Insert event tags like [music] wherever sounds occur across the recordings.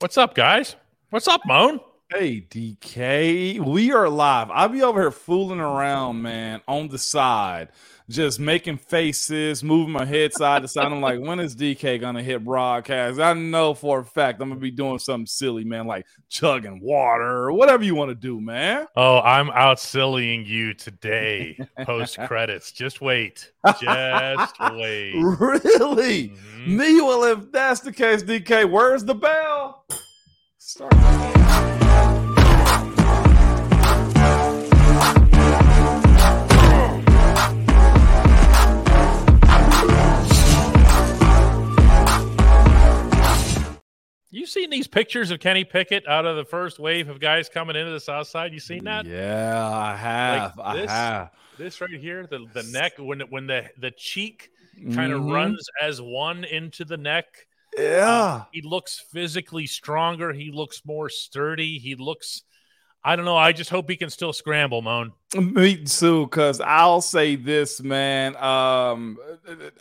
What's up, guys? What's up, Moan? Hey, DK. We are live. I'll be over here fooling around, man, on the side, just making faces, moving my head side to side. I'm like, when is DK going to hit broadcast? I know for a fact I'm going to be doing something silly, man, like chugging water or whatever you want to do, man. Oh, I'm out sillying you today, post [laughs] credits. Just wait. Just [laughs] wait. Really? Mhm. Me, well, if that's the case, DK, where's the bell? Start. You seen these pictures of Kenny Pickett out of the first wave of guys coming into the South Side? You seen that? Yeah, I have. Like I this? have. This right here, the the neck when when the the cheek kind of Mhm. runs as one into the neck. Yeah. He looks physically stronger. He looks more sturdy. He looks. I don't know. I just hope he can still scramble, Moan. Me too, because I'll say this, man. Um,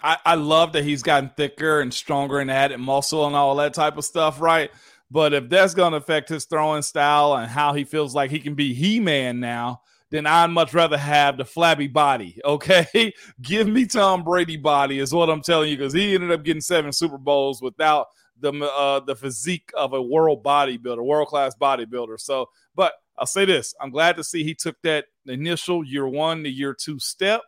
I, I love that he's gotten thicker and stronger and added muscle and all that type of stuff, right? But if that's going to affect his throwing style and how he feels like he can be He Man now, then I'd much rather have the flabby body. [laughs] Okay, give me Tom Brady body is what I'm telling you, because he ended up getting seven Super Bowls without the uh, the physique of a world bodybuilder, world class bodybuilder. So, but I'll say this: I'm glad to see he took that initial year one to year two step.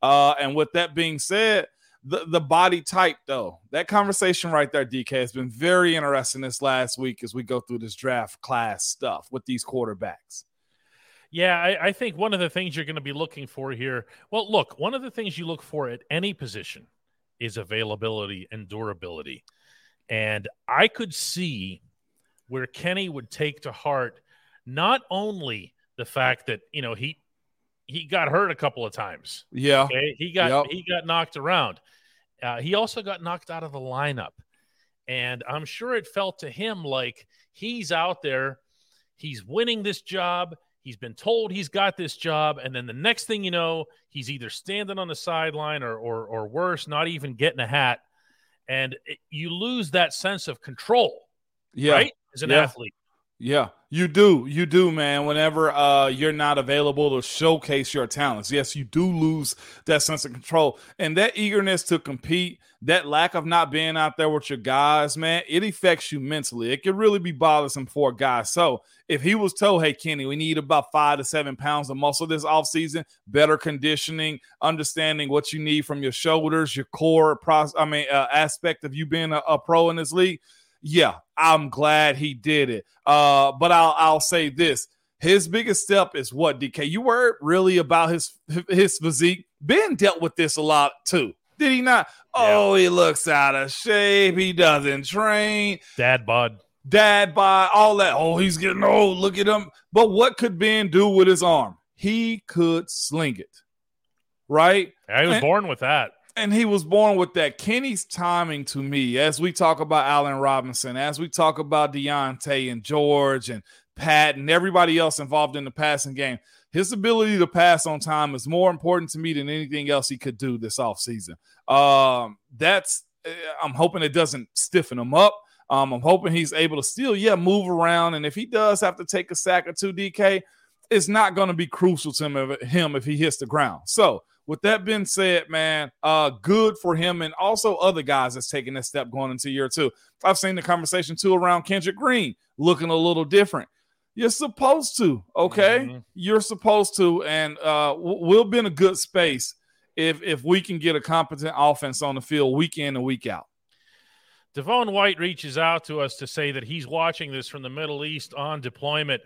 Uh, and with that being said, the the body type though, that conversation right there, DK, has been very interesting this last week as we go through this draft class stuff with these quarterbacks. Yeah, I, I think one of the things you're going to be looking for here. Well, look, one of the things you look for at any position is availability and durability. And I could see where Kenny would take to heart not only the fact that, you know, he he got hurt a couple of times. Yeah, Okay. He got Yep. he got knocked around. Uh, he also got knocked out of the lineup. And I'm sure it felt to him like he's out there, he's winning this job. He's been told he's got this job, and then the next thing you know, he's either standing on the sideline or or, or worse, not even getting a hat, and it, you lose that sense of control, yeah, right? As an Yeah. athlete, Yeah, you do. You do, man. Whenever uh, you're not available to showcase your talents, yes, you do lose that sense of control and that eagerness to compete. That lack of not being out there with your guys, man, it affects you mentally. It can really be bothersome for a guy. So, if he was told, "Hey, Kenny, we need about five to seven pounds of muscle this offseason, better conditioning, understanding what you need from your shoulders, your core, pros- I mean, uh, aspect of you being a, a pro in this league," yeah, I'm glad he did it. Uh, but I'll I'll say this: his biggest step is what DK. You were really about his his physique. Ben dealt with this a lot too, did he not? Oh, he looks out of shape. He doesn't train. dad bod. Dad by all that. Oh, he's getting old. Look at him. But what could Ben do with his arm? He could sling it, right? I was And- born with that. And he was born with that. Kenny's timing to me, as we talk about Allen Robinson, as we talk about Diontae and George and Pat and everybody else involved in the passing game, his ability to pass on time is more important to me than anything else he could do this offseason. Um, that's eh, I'm hoping it doesn't stiffen him up. Um, I'm hoping he's able to still, yeah, move around. And if he does have to take a sack or two, DK, it's not going to be crucial to him if, him if he hits the ground. So, with that being said, man, uh, good for him and also other guys that's taking this step going into year two. I've seen the conversation too around Kendrick Green looking a little different. You're supposed to, okay? Mhm. You're supposed to, and uh, we'll be in a good space if if we can get a competent offense on the field week in and week out. Devon White reaches out to us to say that he's watching this from the Middle East on deployment.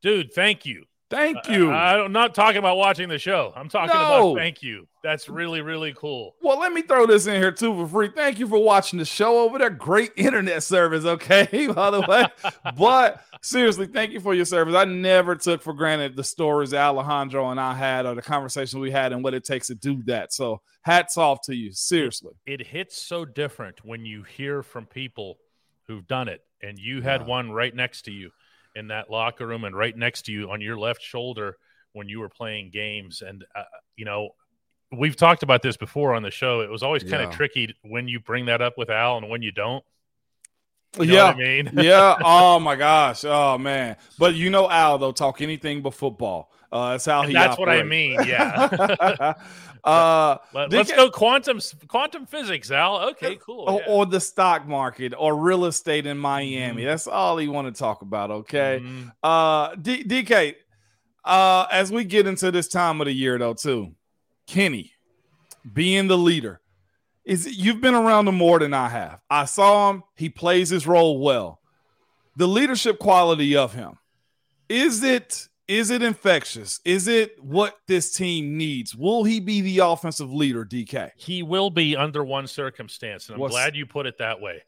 Dude, thank you. Thank you. I, am not talking about watching the show. I'm talking No. about thank you. That's really, really cool. Well, let me throw this in here too for free. Thank you for watching the show over there. Great [laughs] internet service, okay, [laughs] by the way. but seriously, thank you for your service. I never took for granted the stories Alejandro and I had or the conversation we had and what it takes to do that. So hats off to you. Seriously. It hits so different when you hear from people who've done it, and you had one right next to you in that locker room and right next to you on your left shoulder when you were playing games. And, uh, you know, we've talked about this before on the show. It was always kind of Yeah. tricky when you bring that up with Al and when you don't. You know yeah, what I mean? yeah. [laughs] Oh my gosh. Oh man. But you know, Al though talk anything but football. Uh, that's how And he. that's what I mean. Yeah. [laughs] uh, Let, us go quantum quantum physics, Al. Okay, cool. or, yeah. or the stock market or real estate in Miami. Mhm. That's all he want to talk about. Okay. Mhm. Uh, D- DK. Uh, as we get into this time of the year though, too, Kenny being the leader is you've been around him more than I have. I saw him. He plays his role well. The leadership quality of him is it is it infectious? Is it what this team needs? Will he be the offensive leader, DK? He will be under one circumstance, and I'm What's- glad you put it that way.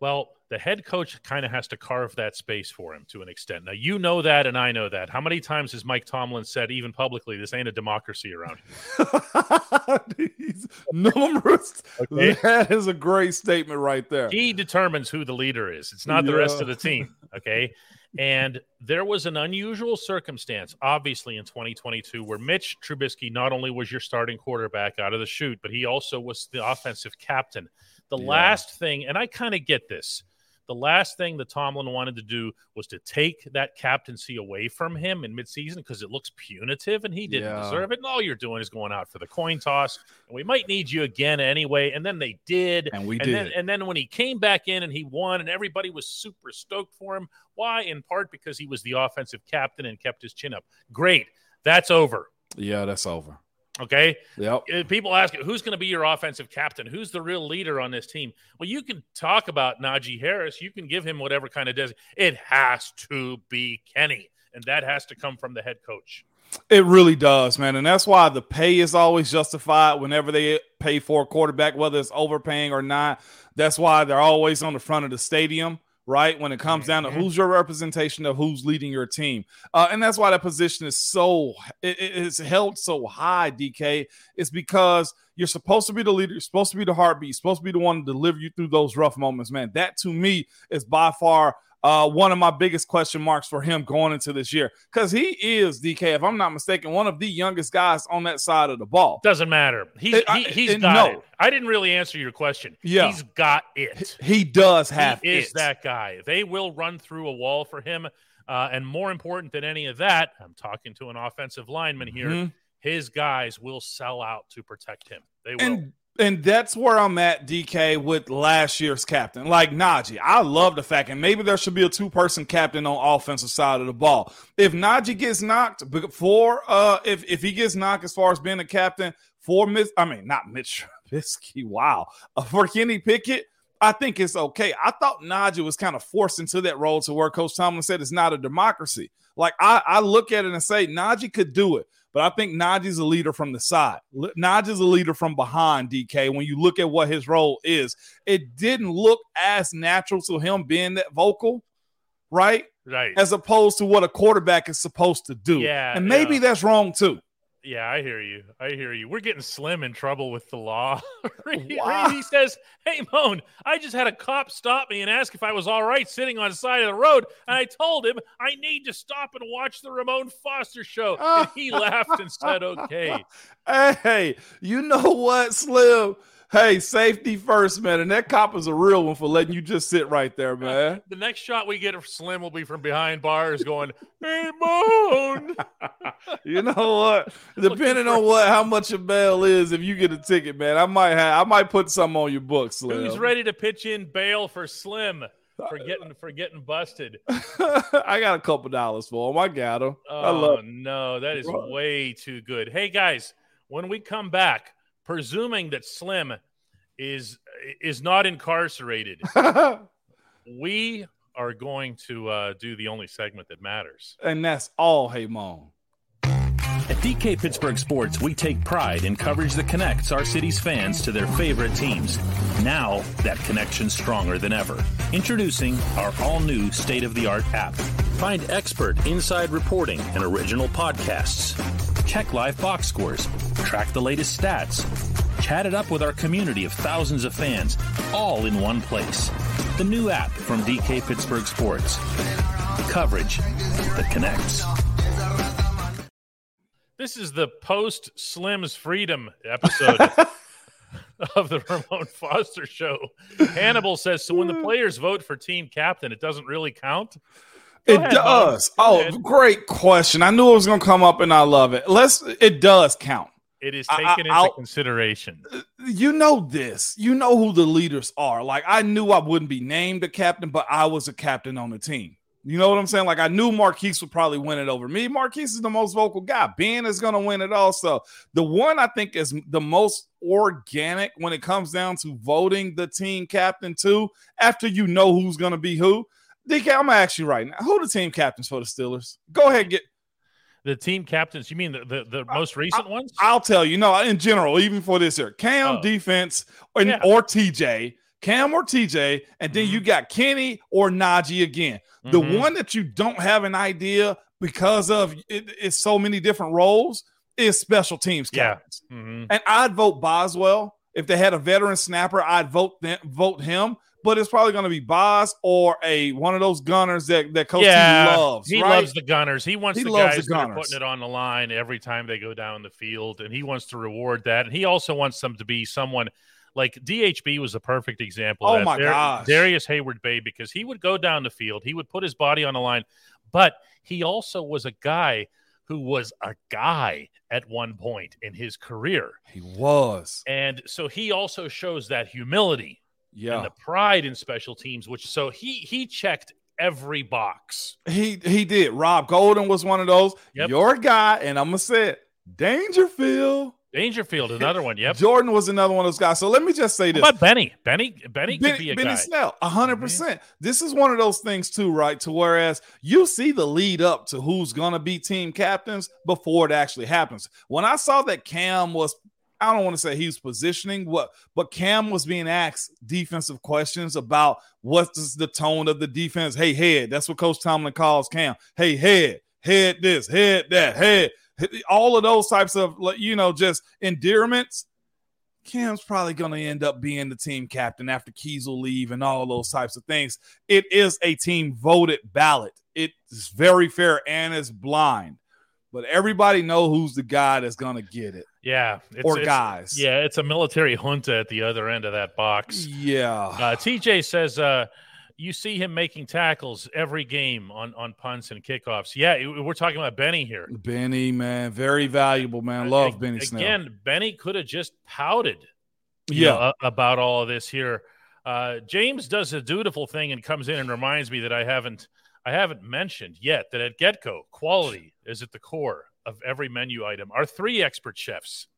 Well, the head coach kind of has to carve that space for him to an extent. Now, you know that, and I know that. How many times has Mike Tomlin said, even publicly, this ain't a democracy around here? [laughs] Numerous. Okay. That is a great statement right there. He determines who the leader is. It's not the rest of the team. Okay. And there was an unusual circumstance, obviously, in 2022, where Mitch Trubisky not only was your starting quarterback out of the chute, but he also was the offensive captain. The Yeah. last thing, and I kind of get this. The last thing that Tomlin wanted to do was to take that captaincy away from him in midseason because it looks punitive and he didn't Yeah. deserve it. And all you're doing is going out for the coin toss. And we might need you again anyway. And then they did. And we and did. then and then when he came back in and he won and everybody was super stoked for him. Why? In part because he was the offensive captain and kept his chin up. Great. That's over. yeah, that's over. Okay. Yep. Uh, People ask who's going to be your offensive captain? Who's the real leader on this team? Well, you can talk about Najee Harris. You can give him whatever kind of des. It has to be Kenny, and that has to come from the head coach. It really does, man. And that's why the pay is always justified whenever they pay for a quarterback, whether it's overpaying or not. That's why they're always on the front of the stadium, right? When it comes down to who's your representation of who's leading your team. Uh, and that's why that position is so, it, it- it's held so high, DK. It's because you're supposed to be the leader, you're supposed to be the heartbeat, supposed to be the one to deliver you through those rough moments, man. That to me is by far uh, one of my biggest question marks for him going into this year because he is DK, if I'm not mistaken, one of the youngest guys on that side of the ball. Doesn't matter. He's It- I- he, he's it- got no. it. I didn't really answer your question. Yeah. he's got it. He does have he is it. that guy. They will run through a wall for him. Uh, and more important than any of that, I'm talking to an offensive lineman here. Mhm. His guys will sell out to protect him. They will. And and that's where I'm at, DK, with last year's captain, like Najee. I love the fact, and maybe there should be a two person captain on offensive side of the ball. If Najee gets knocked before, uh, if if he gets knocked as far as being a captain for Miss, I mean not Mitch Trubisky, [laughs] wow, uh, for Kenny Pickett. I think it's okay. I thought Najee was kind of forced into that role to where Coach Tomlin said it's not a democracy. Like I, I look at it and say Najee could do it. But I think Najee's a leader from the side. L- Najee's a leader from behind, DK. When you look at what his role is, it didn't look as natural to him being that vocal, right? right. As opposed to what a quarterback is supposed to do. Yeah, And maybe yeah. that's wrong too. Yeah, I hear you. I hear you. We're getting Slim in trouble with the law. [laughs] he, Wow. says, Hey, Moan, I just had a cop stop me and ask if I was all right sitting on the side of the road. And I told him I need to stop and watch the Ramon Foster show. And he [laughs] laughed and said, Okay. Hey, you know what, Slim? Hey, safety first, man. And that cop is a real one for letting you just sit right there, uh, man. The next shot we get of Slim will be from behind bars going, Hey, Moan. [laughs] You know what? [laughs] Depending on what how much your bail is, if you get a ticket, man, I might have I might put some on your books, Slim. Who's ready to pitch in bail for Slim for uh, getting for getting busted? [laughs] I got a couple dollars for him. I got him. I Oh love. no, that is way too good. Hey guys, when we come back, presuming that Slim is is not incarcerated, [laughs] we are going to uh, do the only segment that matters. and that's all. Hey, mom. At DK Pittsburgh Sports, we take pride in coverage that connects our city's fans to their favorite teams. Now, that connection's stronger than ever. Introducing our all new state of the art app. Find expert inside reporting and original podcasts. Check live box scores. Track the latest stats. Chat it up with our community of thousands of fans, all in one place. The new app from DK Pittsburgh Sports. Coverage that connects. This is the post Slim's Freedom episode. [laughs] of the Ramon Foster show. Hannibal says, so when the players vote for team captain, it doesn't really count. Go it ahead, does. Oh, ahead. great question. I knew it was going to come up, and I love it. Let's. It does count. It is taken I, into I'll, consideration. You know this. You know who the leaders are. Like I knew I wouldn't be named a captain, but I was a captain on the team. You know what I'm saying? Like I knew Maurkice would probably win it over me. Maurkice is the most vocal guy. Ben is going to win it also. The one I think is the most organic when it comes down to voting the team captain too. After you know who's going to be who, DK, I'm gonna ask you right now: who the team captains for the Steelers? Go ahead, get the team captains. You mean the the, the most recent I, ones? I'll tell you. No, in general, even for this year, Cam oh. defense or, yeah. or TJ. Cam or TJ, and then mm-hmm. you got Kenny or Najee again. The mm-hmm. one that you don't have an idea because of it, it's so many different roles is special teams captains. Yeah. Mm-hmm. And I'd vote Boswell if they had a veteran snapper. I'd vote them, vote him. But it's probably going to be Boz or a one of those gunners that that Coach yeah, loves. He right? loves the gunners. He wants he the guys the that are putting it on the line every time they go down the field, and he wants to reward that. And he also wants them to be someone – like DHB was a perfect example. Oh my Dar- gosh, Darrius Heyward-Bey, because he would go down the field, he would put his body on the line, but he also was a guy who was a guy at one point in his career. He was, and so he also shows that humility, yeah, and the pride in special teams. Which so he he checked every box. He he did. Rob Golden was one of those. Yep. Your guy, and I'm gonna say it, Dangerfield. Dangerfield, another one. Yep. [laughs] Jordan was another one of those guys. So let me just say this. How about Benny? Benny, Benny, Benny could be a Benny guy. Snell, hundred mm-hmm. percent. This is one of those things too, right? To whereas you see the lead up to who's gonna be team captains before it actually happens. When I saw that Cam was, I don't want to say he was positioning what, but Cam was being asked defensive questions about what's the tone of the defense. Hey, head. That's what Coach Tomlin calls Cam. Hey, head, head this, head that, head all of those types of you know just endearments Cam's probably going to end up being the team captain after Keys will leave and all those types of things. It is a team voted ballot. It's very fair and it's blind, but everybody know who's the guy that's going to get it. Yeah, or it's, guys. Yeah, it's a military junta at the other end of that box. Yeah. Uh, TJ says, uh, you see him making tackles every game on on punts and kickoffs. Yeah, we're talking about Benny here. Benny, man, very valuable, man. Love Benny Again, Snell. Again, Benny could have just pouted, yeah, know, about all of this here. Uh, James does a dutiful thing and comes in and reminds me that I haven't I haven't mentioned yet that at GetGo, quality is at the core of every menu item. Our three expert chefs,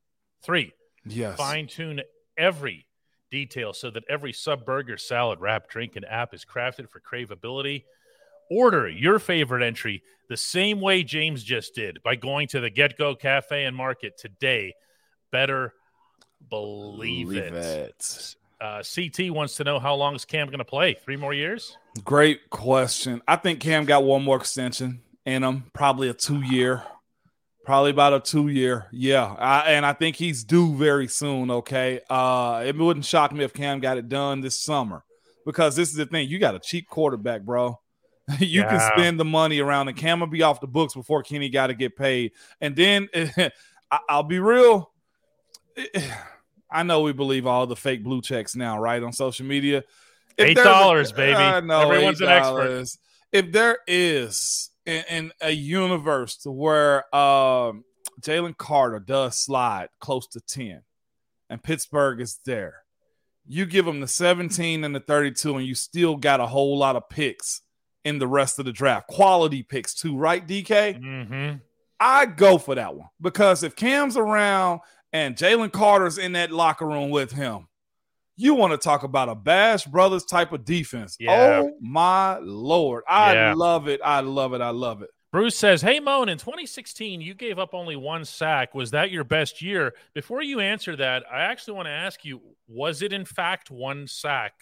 three, yes, fine tune every detail so that every sub burger, salad, wrap, drink, and app is crafted for craveability. Order your favorite entry the same way James just did by going to the GetGo Cafe and Market today. Better believe, believe it. it. Uh, CT wants to know how long is Cam going to play? Three more years? Great question. I think Cam got one more extension in him, probably a two year. Probably about a two year, yeah, I, and I think he's due very soon. Okay, uh, it wouldn't shock me if Cam got it done this summer, because this is the thing: you got a cheap quarterback, bro. [laughs] you yeah. can spend the money around, and Cam will be off the books before Kenny got to get paid. And then [laughs] I'll be real. [sighs] I know we believe all the fake blue checks now, right, on social media. If Eight dollars, [laughs] baby. I know everyone's $8. an expert. If there is in, in a universe where um, Jalen Carter does slide close to 10 and Pittsburgh is there, you give them the 17 and the 32, and you still got a whole lot of picks in the rest of the draft. Quality picks, too, right, DK? Mm-hmm. I go for that one because if Cam's around and Jalen Carter's in that locker room with him, you want to talk about a Bash Brothers type of defense. Yeah. Oh my lord. I yeah. love it. I love it. I love it. Bruce says, Hey Moan, in 2016, you gave up only one sack. Was that your best year? Before you answer that, I actually want to ask you, was it in fact one sack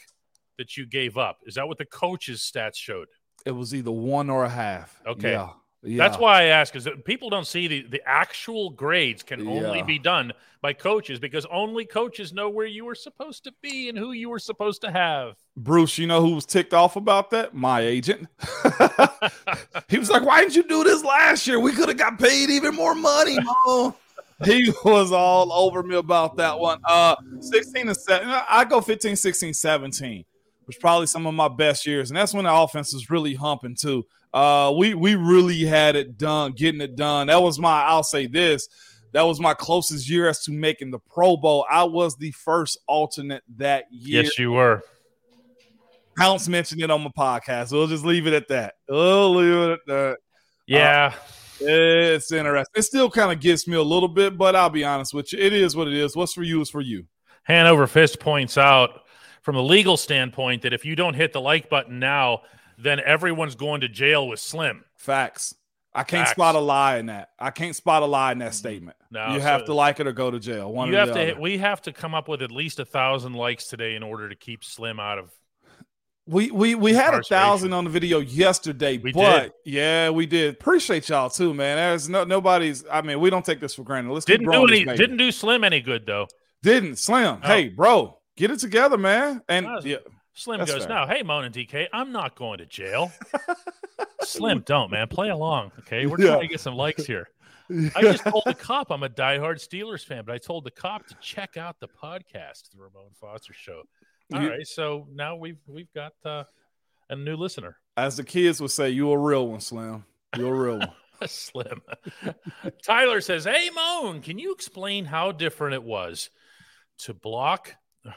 that you gave up? Is that what the coach's stats showed? It was either one or a half. Okay. Yeah. Yeah. That's why I ask, is that people don't see the, the actual grades can only yeah. be done by coaches because only coaches know where you were supposed to be and who you were supposed to have. Bruce, you know who was ticked off about that? My agent. [laughs] he was like, Why didn't you do this last year? We could have got paid even more money, [laughs] Mo. he was all over me about that one. Uh 16 and 7. I go 15, 16, 17 was probably some of my best years. And that's when the offense was really humping too. Uh we we really had it done, getting it done. That was my I'll say this. That was my closest year as to making the Pro Bowl. I was the first alternate that year. Yes, you were. Pounce mentioned it on my podcast. We'll just leave it at that. We'll leave it at that. Yeah. Uh, it's interesting. It still kind of gets me a little bit, but I'll be honest with you. It is what it is. What's for you is for you. Hanover Fist points out from a legal standpoint that if you don't hit the like button now, then everyone's going to jail with Slim. Facts. I can't Facts. spot a lie in that. I can't spot a lie in that statement. No, you have so- to like it or go to jail. One you have to. other. We have to come up with at least a thousand likes today in order to keep Slim out of. We we we had a thousand on the video yesterday, We but did. yeah, we did. Appreciate y'all too, man. There's no nobody's. I mean, we don't take this for granted. Let's Didn't do any. Didn't do Slim any good though. didn't slim. Oh. Hey, bro, get it together, man. And yeah, Slim That's goes, fair. "No, hey, Moan and DK, I'm not going to jail." [laughs] Slim, don't man, play along. Okay, we're Yeah. trying to get some likes here. [laughs] I just told the cop I'm a diehard Steelers fan, but I told the cop to check out the podcast, the Ramon Foster Show. All right, so now we've we've got uh, a new listener, as the kids would say, you a real one, Slim. You a real one. [laughs] Slim. Tyler says, "Hey, Moan, can you explain how different it was to block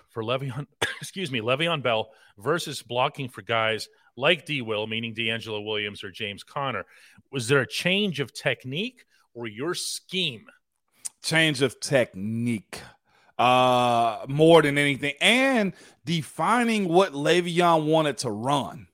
for Le'Veon? [coughs] excuse me, Le'Veon Bell versus blocking for guys like D. Will, meaning D'Angelo Williams or James Conner? Was there a change of technique or your scheme?" change of technique uh more than anything and defining what Le'Veon wanted to run.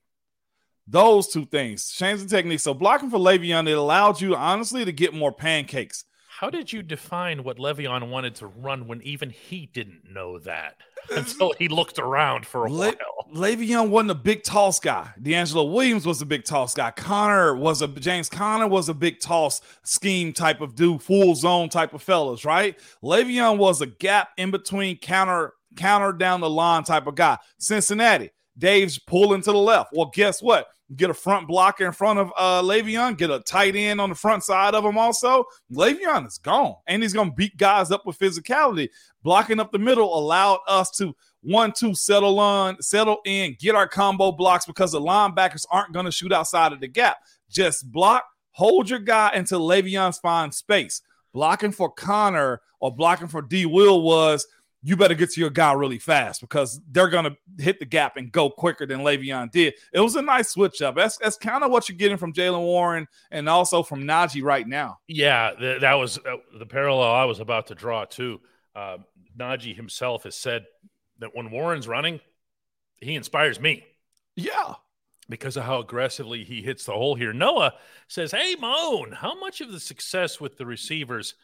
Those two things, change of technique. So blocking for Le'Veon, it allowed you honestly to get more pancakes. How did you define what Le'Veon wanted to run when even he didn't know that [laughs] until he looked around for a Le- while? Le'Veon wasn't a big toss guy. D'Angelo Williams was a big toss guy. Conner was a James Conner was a big toss scheme type of dude, full zone type of fellas, right? Le'Veon was a gap in between counter counter down the line type of guy. Cincinnati, Dave's pulling to the left. Well, guess what? Get a front blocker in front of uh Le'Veon, get a tight end on the front side of him also. Le'Veon is gone, and he's gonna beat guys up with physicality. Blocking up the middle allowed us to one, two, settle on, settle in, get our combo blocks because the linebackers aren't going to shoot outside of the gap. Just block, hold your guy until Le'Veon's find space. Blocking for Conner or blocking for D. Will was you better get to your guy really fast because they're going to hit the gap and go quicker than Le'Veon did. It was a nice switch up. That's, that's kind of what you're getting from Jaylen Warren and also from Najee right now. Yeah, th- that was uh, the parallel I was about to draw too. Uh, Najee himself has said that when Warren's running, he inspires me Yeah. because of how aggressively he hits the hole here. Noah says, "Hey, Moan, how much of the success with the receivers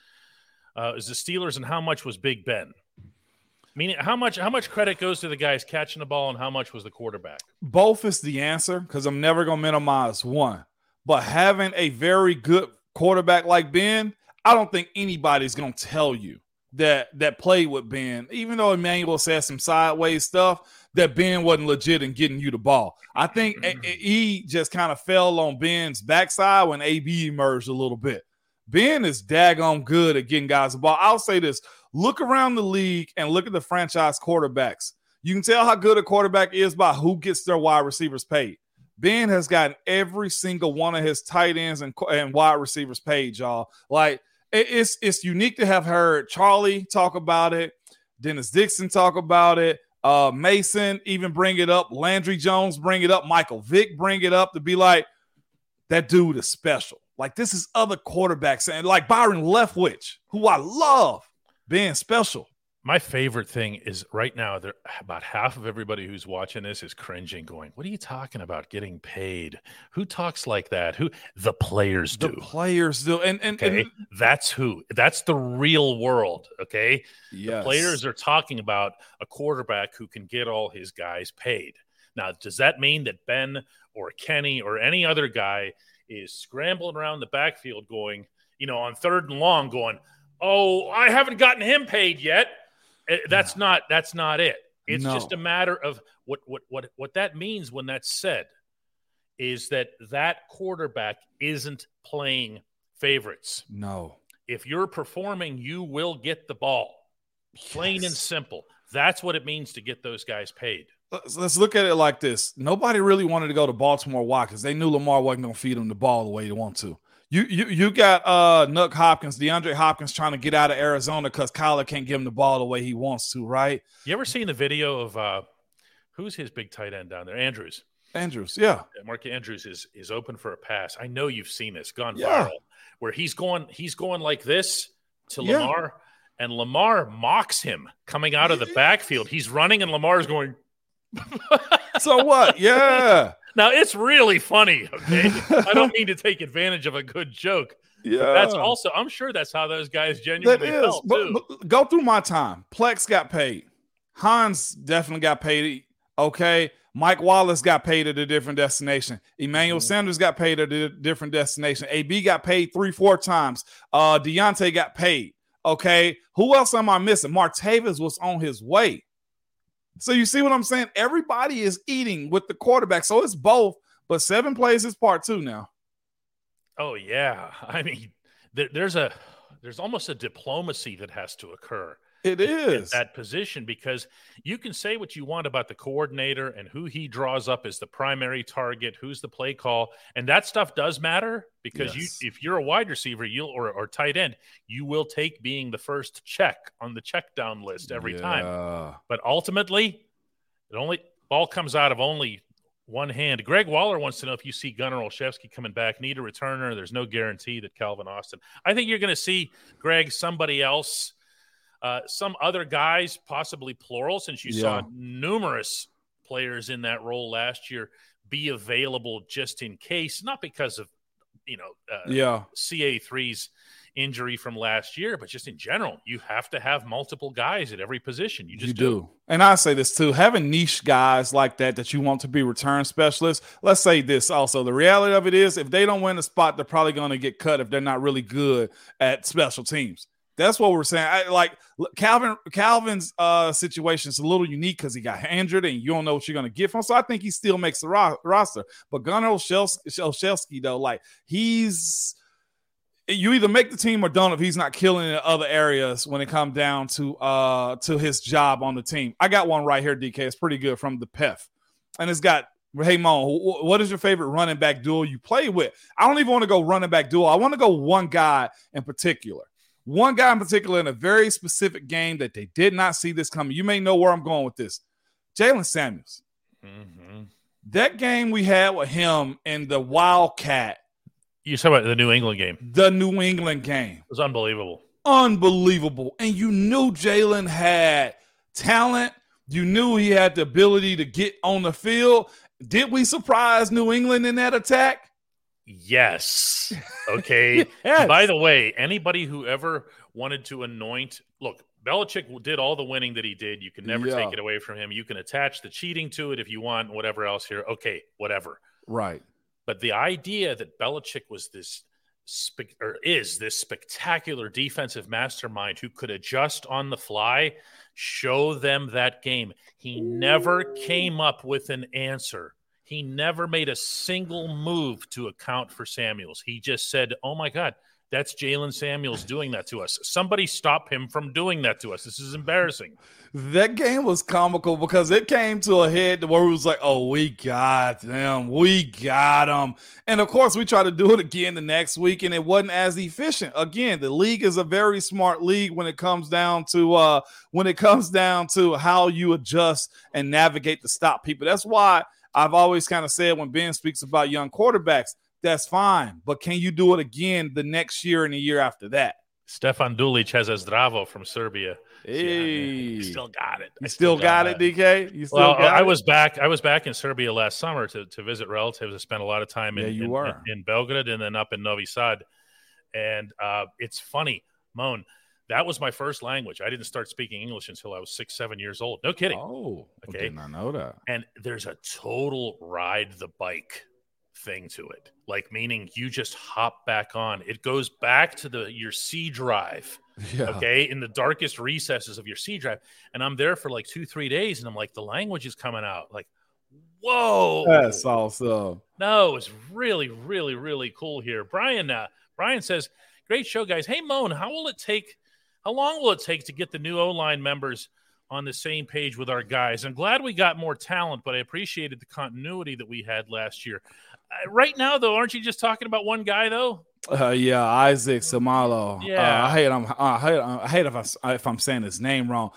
uh, is the Steelers, and how much was Big Ben? Meaning, how much how much credit goes to the guys catching the ball, and how much was the quarterback? both is the answer because I'm never going to minimize one. But having a very good quarterback like Ben, I don't think anybody's going to tell you that that played with Ben, even though Emmanuel said some sideways stuff, that Ben wasn't legit in getting you the ball. I think he just kind of fell on Ben's backside when AB emerged a little bit. Ben is daggone good at getting guys the ball. I'll say this look around the league and look at the franchise quarterbacks. You can tell how good a quarterback is by who gets their wide receivers paid. Ben has gotten every single one of his tight ends and, and wide receivers paid, y'all. Like it's it's unique to have heard Charlie talk about it, Dennis Dixon talk about it, uh, Mason even bring it up, Landry Jones bring it up, Michael Vick bring it up to be like that dude is special. Like this is other quarterbacks and like Byron Leftwich, who I love, being special. My favorite thing is right now, there about half of everybody who's watching this is cringing, going, "What are you talking about? Getting paid? Who talks like that? Who the players The do? players do, and and, Okay, and that's who. That's the real world. Okay, yes. players are talking about a quarterback who can get all his guys paid. Now, does that mean that Ben or Kenny or any other guy is scrambling around the backfield, going, you know, on third and long, going, "Oh, I haven't gotten him paid yet." Eh, That's not. That's not it. It's No. just a matter of what what what what that means when that's said is that that quarterback isn't playing favorites. no. if you're performing, you will get the ball. Plain yes. and simple. That's what it means to get those guys paid. Let's, let's look at it like this. Nobody really wanted to go to Baltimore. Why? Because they knew Lamar wasn't going to feed them the ball the way they want to. You you you got uh Nuk Hopkins, DeAndre Hopkins trying to get out of Arizona because Kyler can't give him the ball the way he wants to, right? You ever seen the video of uh who's his big tight end down there? Andrews. Andrews, yeah. Mark Andrews is is open for a pass. I know you've seen this, gone yeah. viral, where he's going he's going like this to yeah. Lamar, and Lamar mocks him coming out of the backfield. He's running, and Lamar's going. [laughs] so what? Yeah. Now it's really funny. Okay, I don't [laughs] mean to take advantage of a good joke. Yeah, that's also. I'm sure that's how those guys genuinely that is, felt but, too. But go through my time. Plax got paid. Hines definitely got paid. Okay. Mike Wallace got paid at a different destination. Emmanuel mm-hmm. Sanders got paid at a different destination. AB got paid three, four times. Uh, Diontae got paid. Okay. Who else am I missing? Martavis was on his way. So you see what I'm saying? Everybody is eating with the quarterback. So it's both, but seven plays is part two now. Oh yeah. I mean, there's a there's almost a diplomacy that has to occur. It is that position because you can say what you want about the coordinator and who he draws up as the primary target, who's the play call, and that stuff does matter because yes. you if you're a wide receiver, you'll or, or tight end, you will take being the first check on the check down list every yeah. time. But ultimately, it only ball comes out of only one hand. Greg Waller wants to know if you see Gunnar Olszewski coming back, need a returner. There's no guarantee that Calvin Austin. I think you're going to see Greg somebody else uh, some other guys, possibly plural, since you yeah. saw numerous players in that role last year be available just in case, not because of you know, uh, yeah, CA3's injury from last year, but just in general, you have to have multiple guys at every position. You just you do. do. And I say this too: having niche guys like that that you want to be return specialists. Let's say this also: the reality of it is, if they don't win a spot, they're probably going to get cut if they're not really good at special teams. That's what we're saying. I, like Calvin Calvin's uh, situation is a little unique because he got injured and you don't know what you're going to get from. So I think he still makes the ro- roster. But Gunnar Olszewski, though, like he's you either make the team or don't if he's not killing in other areas when it comes down to uh to his job on the team. I got one right here, DK. It's pretty good from the PEF, and it's got. Hey Mo, what is your favorite running back duel you play with? I don't even want to go running back duel. I want to go one guy in particular. One guy in particular in a very specific game that they did not see this coming. You may know where I'm going with this. Jaylen Samuels. Mm-hmm. That game we had with him in the Wildcat. You talking about the New England game? The New England game. It was unbelievable. Unbelievable. And you knew Jalen had talent. You knew he had the ability to get on the field. Did we surprise New England in that attack? Yes. Okay. [laughs] yes. By the way, anybody who ever wanted to anoint, look, Belichick did all the winning that he did. You can never yeah. take it away from him. You can attach the cheating to it if you want, whatever else here. Okay, whatever. Right. But the idea that Belichick was this spe- or is this spectacular defensive mastermind who could adjust on the fly, show them that game. He never came up with an answer he never made a single move to account for Samuels. He just said, "Oh my God, that's Jaylen Samuels doing that to us. Somebody stop him from doing that to us. This is embarrassing." [laughs] That game was comical because it came to a head where it was like, "Oh, we got them, we got them," and of course we tried to do it again the next week, and it wasn't as efficient. Again, the league is a very smart league when it comes down to uh, when it comes down to how you adjust and navigate to stop people. That's why I've always kind of said when Ben speaks about young quarterbacks, that's fine. But can you do it again the next year and the year after that? Stefan Dulic has a Zdravo from Serbia. Hey, yeah, still got it. You still, still got, got, it, DK. You still well, I it? was back. I was back in Serbia last summer to, to visit relatives. I spent a lot of time in, yeah, you in, were. in, in Belgrade and then up in Novi Sad. And uh, it's funny, Moan. That was my first language. I didn't start speaking English until I was six, seven years old. No kidding. Oh, okay. Did not know that. And there's a total ride the bike thing to it. Like meaning you just hop back on. It goes back to the your C drive. [laughs] Yeah. Okay. In the darkest recesses of your C drive. And I'm there for like two, three days. And I'm like, the language is coming out. Like, whoa. That's awesome. No, it's really, really, really cool here. Brian, uh, Brian says, Great show, guys. Hey, Moan, how will it take? How long will it take to get the new O line members on the same page with our guys? I'm glad we got more talent, but I appreciated the continuity that we had last year. Uh, right now, though, aren't you just talking about one guy, though? Uh, yeah, Isaac Seumalo. Yeah. Uh, I hate. I'm, I hate. I hate if I if I'm saying his name wrong.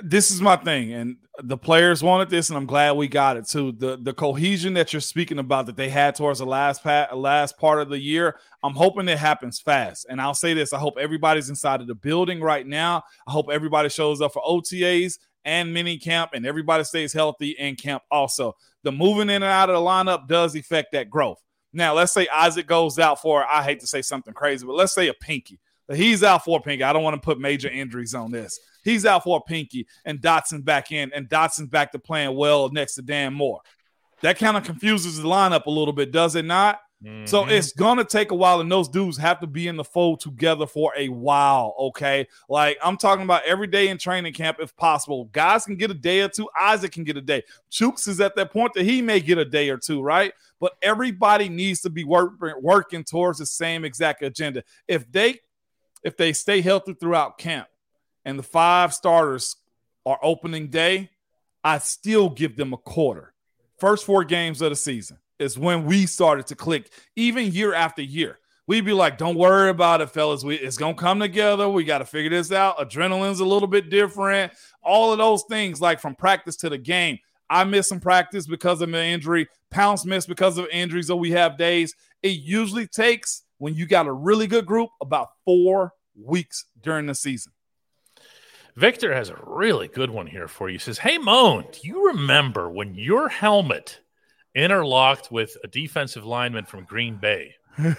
This is my thing, and the players wanted this, and I'm glad we got it too. The the cohesion that you're speaking about that they had towards the last pat, last part of the year. I'm hoping it happens fast. And I'll say this: I hope everybody's inside of the building right now. I hope everybody shows up for OTAs and mini camp, and everybody stays healthy in camp. Also, the moving in and out of the lineup does affect that growth. Now, let's say Isaac goes out for, I hate to say something crazy, but let's say a pinky. He's out for pinky. I don't want to put major injuries on this. He's out for a pinky, and Dotson back in, and Dotson's back to playing well next to Dan Moore. That kind of confuses the lineup a little bit, does it not? So Mhm. it's gonna take a while, and those dudes have to be in the fold together for a while. Okay, like I'm talking about every day in training camp, if possible. Guys can get a day or two. Isaac can get a day. Chuks is at that point that he may get a day or two, right? But everybody needs to be work, working towards the same exact agenda. If they if they stay healthy throughout camp, and the five starters are opening day, I still give them a quarter. First four games of the season is when we started to click, even year after year. We'd be like, don't worry about it, fellas. We, it's going to come together. We got to figure this out. Adrenaline's a little bit different. All of those things, like from practice to the game. I miss some practice because of an injury. Pounce missed because of injuries, so we have days. It usually takes, when you got a really good group, about four weeks during the season. Victor has a really good one here for you. He says, Hey, Moan, do you remember when your helmet interlocked with a defensive lineman from Green Bay?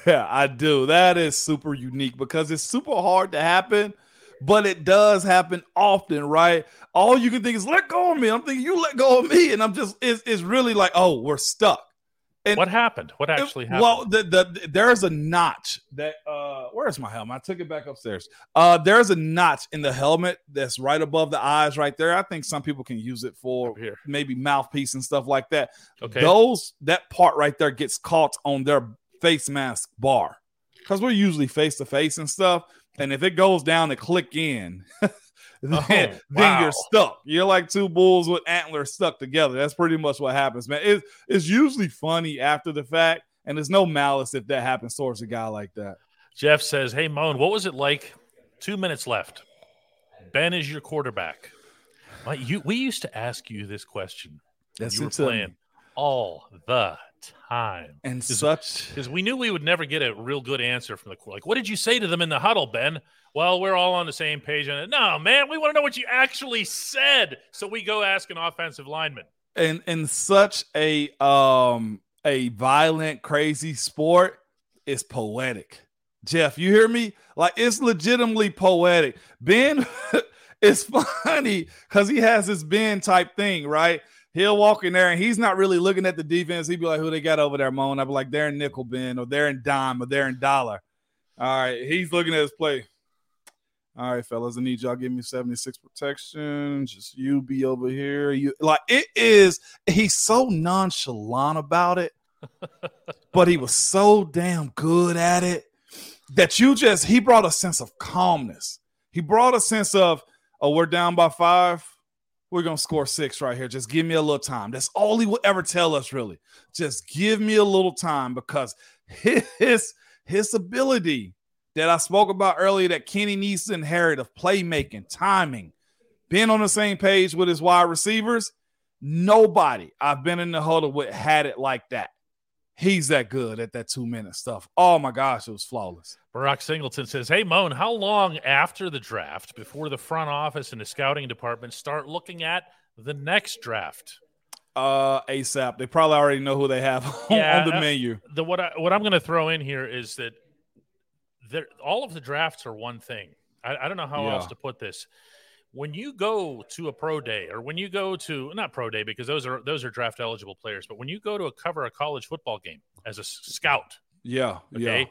Yeah, [laughs] I do. That is super unique because it's super hard to happen, but it does happen often, right? All you can think is let go of me. I'm thinking you let go of me, and I'm just it's, it's really like, oh, we're stuck. And- what happened? What actually happened? Well, the, the there's a notch that uh where's my helmet? I took it back upstairs. Uh there's a notch in the helmet that's right above the eyes right there. I think some people can use it for maybe mouthpiece and stuff like that. Okay. Those that part right there gets caught on their face mask bar because we're usually face to face and stuff. And if it goes down to click in, [laughs] Oh, [laughs] then wow. you're stuck. You're like two bulls with antlers stuck together. That's pretty much what happens, man. It's, it's usually funny after the fact, and there's no malice if that happens towards a guy like that. Jeff says, Hey, Moan, what was it like? Two minutes left. Ben is your quarterback. You, we used to ask you this question. That's you were it to me. playing all the time. And such because we knew we would never get a real good answer from the court. Like, what did you say to them in the huddle, Ben? Well, we're all on the same page. And no, man, we want to know what you actually said. So we go ask an offensive lineman. And in such a um a violent crazy sport it's poetic jeff you hear me like it's legitimately poetic ben [laughs] it's funny because he has this ben type thing right he'll walk in there and he's not really looking at the defense he'd be like who they got over there Moan? i'd be like they're in nickel ben or they're in dime or they're in dollar all right he's looking at his play all right, fellas, I need y'all give me 76 protection. Just you be over here. You like it is he's so nonchalant about it, [laughs] but he was so damn good at it that you just he brought a sense of calmness. He brought a sense of, oh, we're down by five. We're gonna score six right here. Just give me a little time. That's all he will ever tell us, really. Just give me a little time because his his ability that I spoke about earlier that Kenny needs to inherit of playmaking, timing, being on the same page with his wide receivers. Nobody I've been in the huddle with had it like that. He's that good at that two minute stuff. Oh my gosh, it was flawless. Barack Singleton says, Hey, Moan, how long after the draft before the front office and the scouting department start looking at the next draft? Uh, ASAP. They probably already know who they have [laughs] on, Yeah, on the uh, menu. The what I, what I'm going to throw in here is that all of the drafts are one thing. I, I don't know how Yeah. else to put this. When you go to a pro day, or when you go to not pro day because those are those are draft eligible players, but when you go to a cover a college football game as a scout, Yeah, okay, yeah.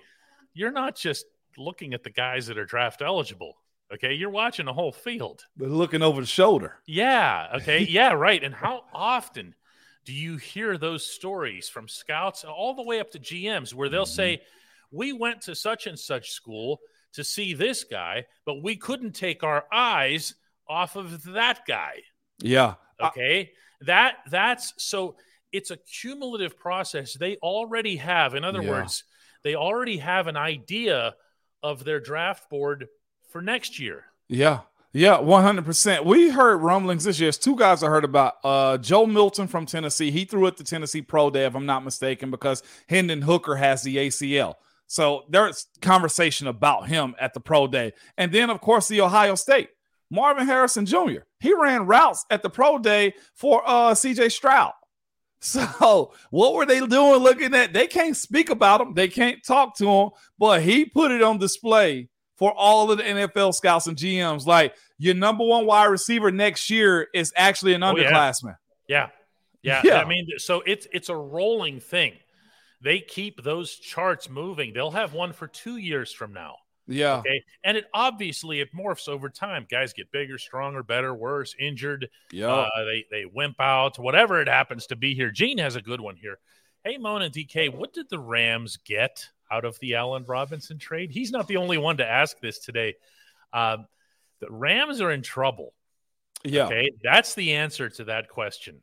you're not just looking at the guys that are draft eligible. Okay, you're watching the whole field. They're looking over the shoulder. Yeah. Okay. [laughs] Yeah. Right. And how often do you hear those stories from scouts all the way up to GMs where they'll mm-hmm. say, we went to such and such school to see this guy, but we couldn't take our eyes off of that guy. Yeah. Okay. That that's so it's a cumulative process. They already have, in other yeah. words, they already have an idea of their draft board for next year. Yeah. Yeah, 100%. We heard rumblings this year. It's two guys I heard about. Uh, Joe Milton from Tennessee. He threw at the Tennessee Pro Day, if I'm not mistaken, because Hendon Hooker has the ACL. So there's conversation about him at the Pro Day. And then, of course, the Ohio State. Marvin Harrison Jr. He ran routes at the Pro Day for uh, CJ Stroud. [laughs] So what were they doing looking at? They can't speak about him. They can't talk to him, but he put it on display for all of the NFL scouts and GMs. Like your number one wide receiver next year is actually an underclassman. Oh, yeah. yeah. yeah. Yeah. I mean, so it's it's a rolling thing. They keep those charts moving. They'll have one for two years from now. Yeah. Okay. And it obviously it morphs over time. Guys get bigger, stronger, better, worse, injured. Yeah. Uh, they they wimp out, whatever it happens to be here. Gene has a good one here. Hey, Mona DK, what did the Rams get out of the Allen Robinson trade? He's not the only one to ask this today. Um, the Rams are in trouble. Yeah. Okay. That's the answer to that question.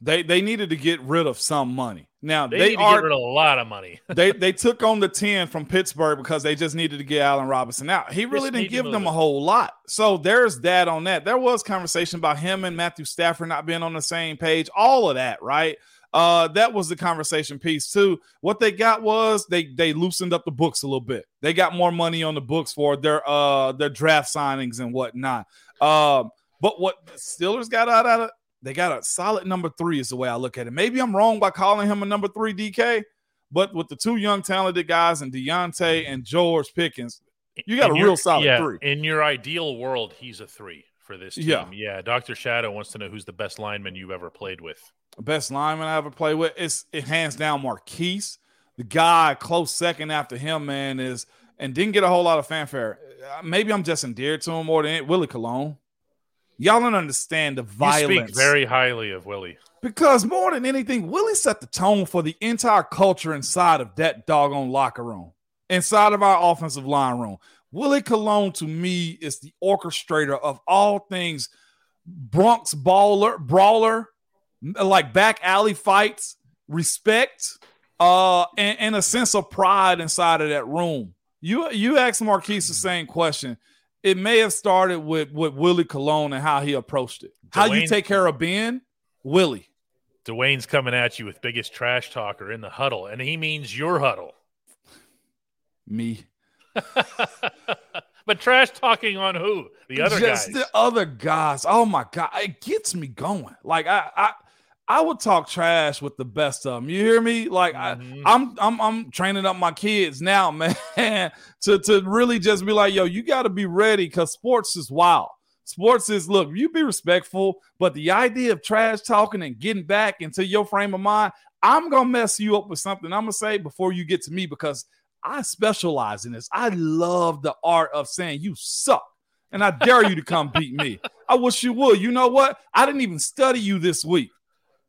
They they needed to get rid of some money. Now they, they are a lot of money. [laughs] they they took on the 10 from Pittsburgh because they just needed to get Allen Robinson. out. he really just didn't give them a whole lot. So there's that on that. There was conversation about him and Matthew Stafford not being on the same page, all of that, right? Uh, that was the conversation piece too. What they got was they they loosened up the books a little bit. They got more money on the books for their uh their draft signings and whatnot. Um, but what the Steelers got out of it, they got a solid number three, is the way I look at it. Maybe I'm wrong by calling him a number three DK, but with the two young talented guys and Diontae and George Pickens, you got in a your, real solid yeah, three. In your ideal world, he's a three for this team. Yeah. yeah. Dr. Shadow wants to know who's the best lineman you've ever played with. Best lineman I ever played with. It's it hands down Maurkice. The guy close second after him, man, is and didn't get a whole lot of fanfare. Uh, maybe I'm just endeared to him more than it. Willie Colon. Y'all don't understand the violence. You speak very highly of Willie. Because more than anything, Willie set the tone for the entire culture inside of that doggone locker room, inside of our offensive line room. Willie Colon to me is the orchestrator of all things Bronx baller, brawler, like back alley fights, respect, uh, and, and a sense of pride inside of that room. You you asked Maurkice the same question it may have started with with Willie Colon and how he approached it. Dwayne, how you take care of Ben, Willie. Dwayne's coming at you with biggest trash talker in the huddle, and he means your huddle. Me. [laughs] but trash talking on who? The other Just guys. the other guys. Oh my god, it gets me going. Like I, I I would talk trash with the best of them. You hear me? Like mm-hmm. I, I'm, I'm, I'm training up my kids now, [laughs] man, to to really just be like, yo, you got to be ready because sports is wild. Sports is look, you be respectful, but the idea of trash talking and getting back into your frame of mind, I'm gonna mess you up with something I'm gonna say before you get to me because I specialize in this. I love the art of saying you suck. And I dare you to come beat me. [laughs] I wish you would. You know what? I didn't even study you this week.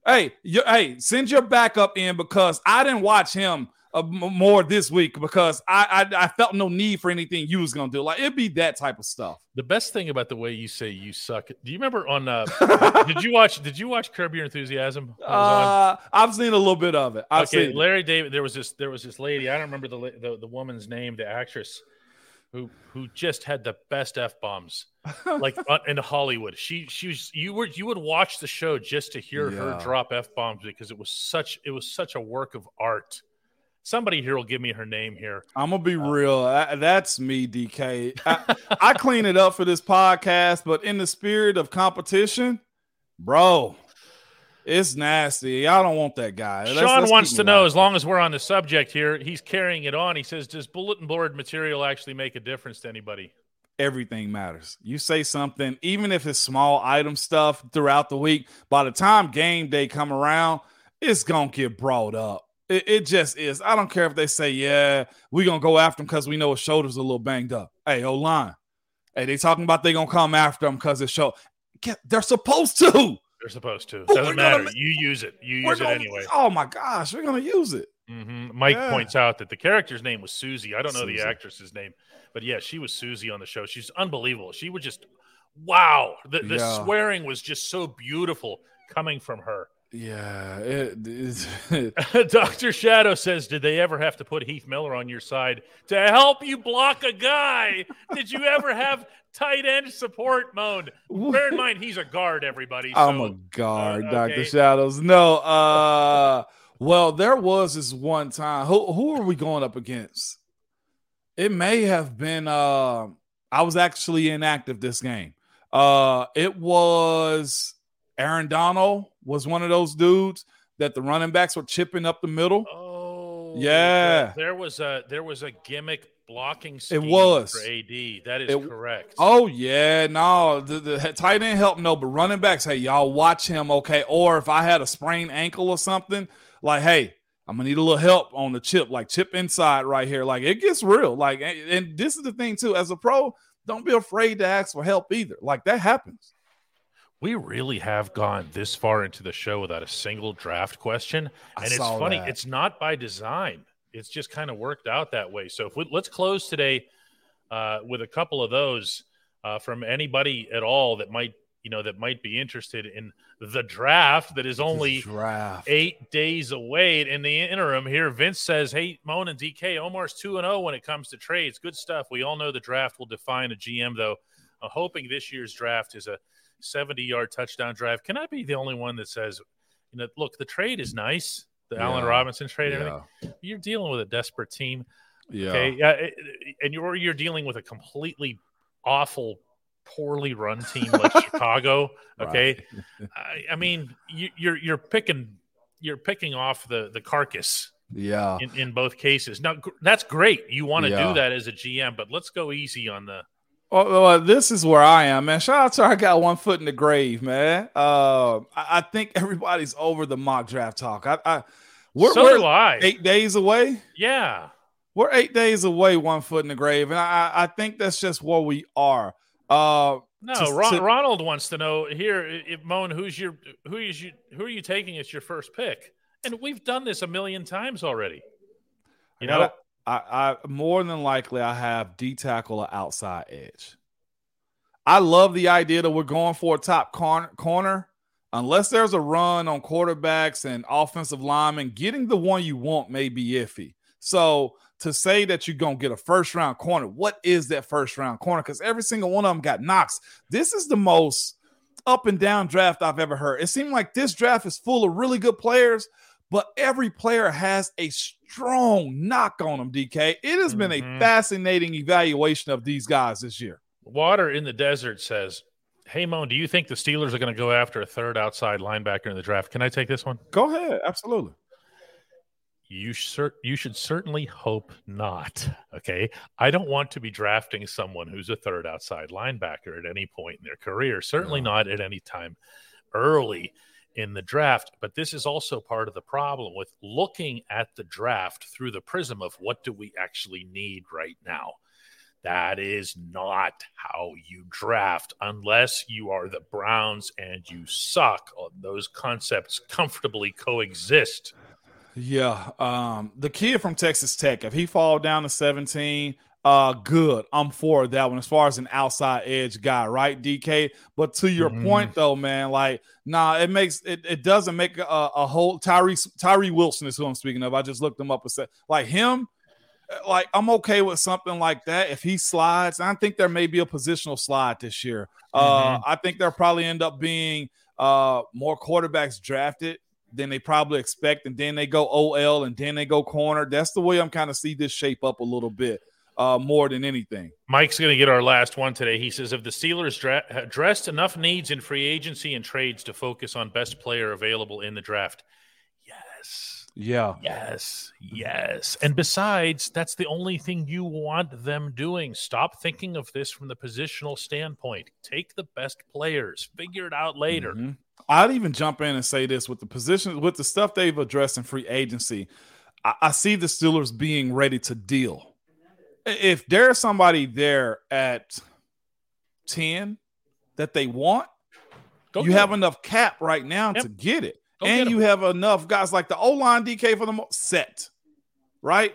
Hey, you, hey, send your backup in because I didn't watch him uh, more this week because I, I, I felt no need for anything you was gonna do. Like it'd be that type of stuff. The best thing about the way you say you suck. Do you remember on? Uh, [laughs] did you watch? Did you watch Curb Your Enthusiasm? Uh, I've seen a little bit of it. I've okay, Larry David. There was this. There was this lady. I don't remember the the, the woman's name. The actress who who just had the best f bombs [laughs] like uh, in Hollywood. She she was you were you would watch the show just to hear yeah. her drop f bombs because it was such it was such a work of art. Somebody here will give me her name here. I'm gonna be uh, real. I, that's me, DK. I, I [laughs] clean it up for this podcast, but in the spirit of competition, bro, it's nasty. I don't want that guy. Let's, Sean let's wants to know, as long as we're on the subject here, he's carrying it on. He says, Does bulletin board material actually make a difference to anybody? Everything matters. You say something, even if it's small item stuff throughout the week, by the time game day come around, it's gonna get brought up. It, it just is. I don't care if they say, yeah, we're gonna go after him because we know his shoulders a little banged up. Hey, O line. Hey, they talking about they gonna come after him because his show. They're supposed to. They're supposed to. Doesn't matter. Gonna, you use it. You use it anyway. Oh my gosh, we're gonna use it. Mm-hmm. Mike Yeah. points out that the character's name was Susie. I don't know Susie. the actress's name, but yeah, she was Susie on the show. She's unbelievable. She would just, wow, the, the Yeah. swearing was just so beautiful coming from her. Yeah, it, [laughs] Dr. Shadow says, Did they ever have to put Heath Miller on your side to help you block a guy? Did you ever have tight end support mode? Bear in mind, he's a guard, everybody. I'm a guard, uh, Doctor okay. Shadows. No, uh, well, there was this one time. Who who are we going up against? It may have been. Uh, I was actually inactive this game. Uh, it was Aaron Donald was one of those dudes that the running backs were chipping up the middle. Oh, Yeah. There, was a there was a gimmick blocking scheme was. for AD. That is It- correct. Oh yeah, no, the, the tight end help no, but running backs, hey, y'all watch him, okay? Or if I had a sprained ankle or something, like, hey, I'm gonna need a little help on the chip, like chip inside right here. Like it gets real. Like, and, and this is the thing too, as a pro, don't be afraid to ask for help either. Like that happens. We really have gone this far into the show without a single draft question, I and it's funny. that. It's not by design. It's just kind of worked out that way. So if we, let's close today uh, with a couple of those uh, from anybody at all that might you know that might be interested in the draft that is only draft. eight days away. In the interim, here Vince says, "Hey, Moan and DK, Omar's two and zero when it comes to trades. Good stuff. We all know the draft will define a GM, though. I'm hoping this year's draft is a 70 yard touchdown drive. Can I be the only one that says, you know, look, the trade is nice, the Allen Robinson trade, Yeah. You're dealing with a desperate team, yeah. okay? Yeah, and you're you're dealing with a completely awful." Poorly run team like [laughs] Chicago, okay. I, I mean, you, you're you're picking you're picking off the the carcass yeah. in, in both cases. Now that's great. You want to Yeah. do that as a GM, but let's go easy on the. Oh, well, this is where I am, man. Shout out to I got one foot in the grave, man. Uh, I, I think everybody's over the mock draft talk. I, I we're, so we're eight days away. Yeah, We're eight days away, one foot in the grave, and I, I think that's just where we are. Uh, no. To- Ron, to- Ronald wants to know here, if Moan, who's your who is you who are you taking as your first pick? And we've done this a million times already. You know, I, I more than likely I have D tackle or outside edge. I love the idea that we're going for a top corner, corner. Unless there's a run on quarterbacks and offensive linemen, getting the one you want may be iffy. So to say that you're gonna get a first round corner, what is that first round corner? Because every single one of them got knocks. This is the most up and down draft I've ever heard. It seemed like this draft is full of really good players, but every player has a strong knock on them, DK. It has been a Mhm. fascinating evaluation of these guys this year. Water in the Desert says, "Hey Moan, do you think the Steelers are going to go after a third outside linebacker in the draft? Can I take this one?" Go ahead. Absolutely. You should you should certainly hope not. Okay, I don't want to be drafting someone who's a third outside linebacker at any point in their career. Certainly No. not at any time early in the draft. But this is also part of the problem with looking at the draft through the prism of what do we actually need right now. That is not how you draft unless you are the Browns and you suck. Those concepts comfortably coexist. Yeah. Um, the kid from Texas Tech, if he fall down to 17, uh, good. I'm for that one as far as an outside edge guy, right? DK. But to your Mhm. point though, man, like, nah, it makes it, it doesn't make a, a whole Tyree Tyree Wilson is who I'm speaking of. I just looked him up and said, like him, like I'm okay with something like that if he slides. I think there may be a positional slide this year. Uh, I think there'll probably end up being uh more quarterbacks drafted than they probably expect, and then they go OL and then they go corner. That's the way I'm kind of see this shape up a little bit, uh, more than anything. Mike's going to get our last one today. He says, "If the Steelers dra- addressed enough needs in free agency and trades to focus on best player available in the draft?" Yes, Yeah, yes, yes. And besides, that's the only thing you want them doing. Stop thinking of this from the positional standpoint. Take the best players. Figure it out later. Mhm. I'd even jump in and say this with the position with the stuff they've addressed in free agency. I, I see the Steelers being ready to deal. If there's somebody there at 10 that they want, Go you have 'em. enough cap right now Yep. to get it. Go get you have enough guys like the O line DK for the mo- set. right?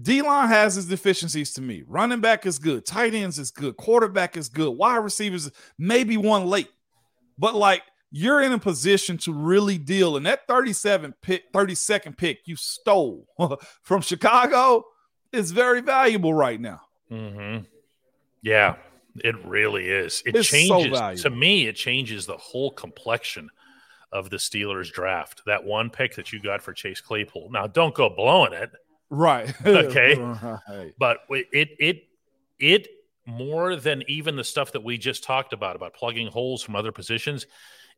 D line has his deficiencies to me. Running back is good, tight ends is good, quarterback is good, wide receivers maybe one late, but like you're in a position to really deal. And that 37 pick, 32nd pick you stole [laughs] from Chicago is very valuable right now. Mm-hmm. Yeah, it really is. It It's so changes valuable. to me. It changes the whole complexion of the Steelers draft. That one pick that you got for Chase Claypool. Now, don't go blowing it, Right. [laughs] [laughs] Okay. Right. but it it it more than even the stuff that we just talked about about plugging holes from other positions.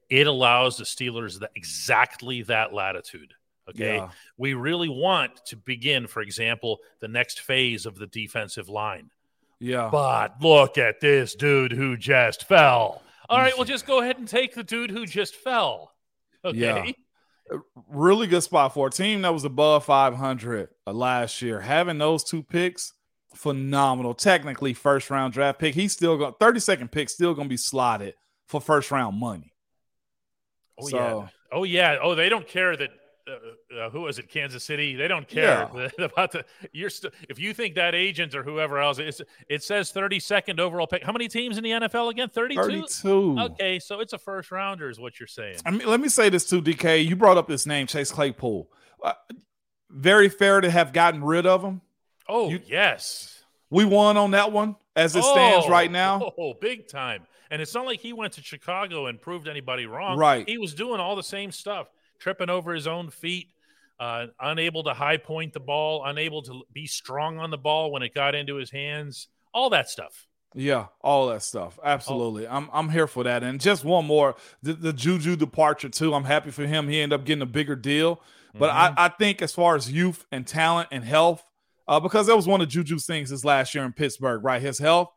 It allows the Steelers that exactly that latitude. Okay. Yeah. We really want to begin, for example, the next phase of the defensive line. Yeah. But look at this dude who just fell. All right, well, just go ahead and take the dude who just fell. Okay. Yeah. really good spot for a team that was above 500 uh, last year. Having those two picks, phenomenal. Technically, first round draft pick. He's still going 32nd pick, still going to be slotted for first round money. Oh So- yeah. Oh yeah. Oh, they don't care that. Uh, uh, who was it? Kansas City. They don't care [laughs] about the. You're still. If you think that agent or whoever else, it's, it says 32nd overall pick. How many teams in the NFL again? 32. 32. Okay, so it's a first rounder, is what you're saying. I mean, let me say this too, DK. You brought up this name, Chase Claypool. Uh, very fair to have gotten rid of him. Oh You- yes. We won on that one as it stands Oh, right now. [laughs] Oh, big time. And it's not like he went to Chicago and proved anybody wrong. Right. He was doing all the same stuff, tripping over his own feet, uh, unable to high point the ball, unable to be strong on the ball when it got into his hands, all that stuff. Yeah, all that stuff. Absolutely. I'm I'm here for that. And just one more, the, the Juju departure too. I'm happy for him. He ended up getting a bigger deal. But I, I think as far as youth and talent and health, uh, because that was one of Juju's things this last year in Pittsburgh, right? His health.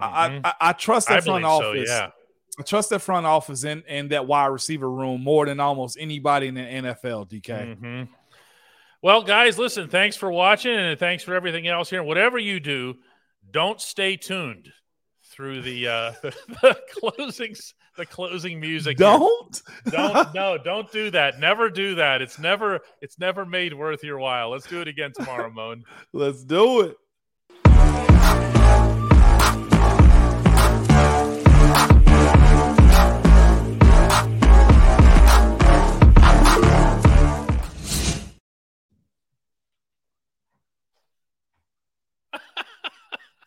I, Mhm. I I I trust I that front believe so, office. yeah. I trust that front office and and that wide receiver room more than almost anybody in the NFL. DK. Mhm. Well, guys, listen, thanks for watching and thanks for everything else here. Whatever you do, don't stay tuned through the uh [laughs] the closing the closing music. Don't. don't [laughs] no don't do that never do that it's never it's never made worth your while let's do it again tomorrow moan Let's do it.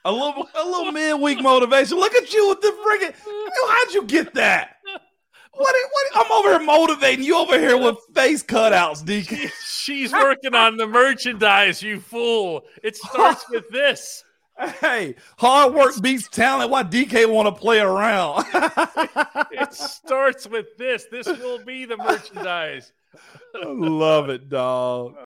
A little, a little midweek motivation. Look at you with the friggin' How'd you get that? What? What? I'm over here motivating you over here with face cutouts, DK. [laughs] she's working on the merchandise you fool it starts [laughs] with this Hey, hard work beats talent. Why DK want to play around? [laughs] it starts with this this will be the merchandise Love it, dog.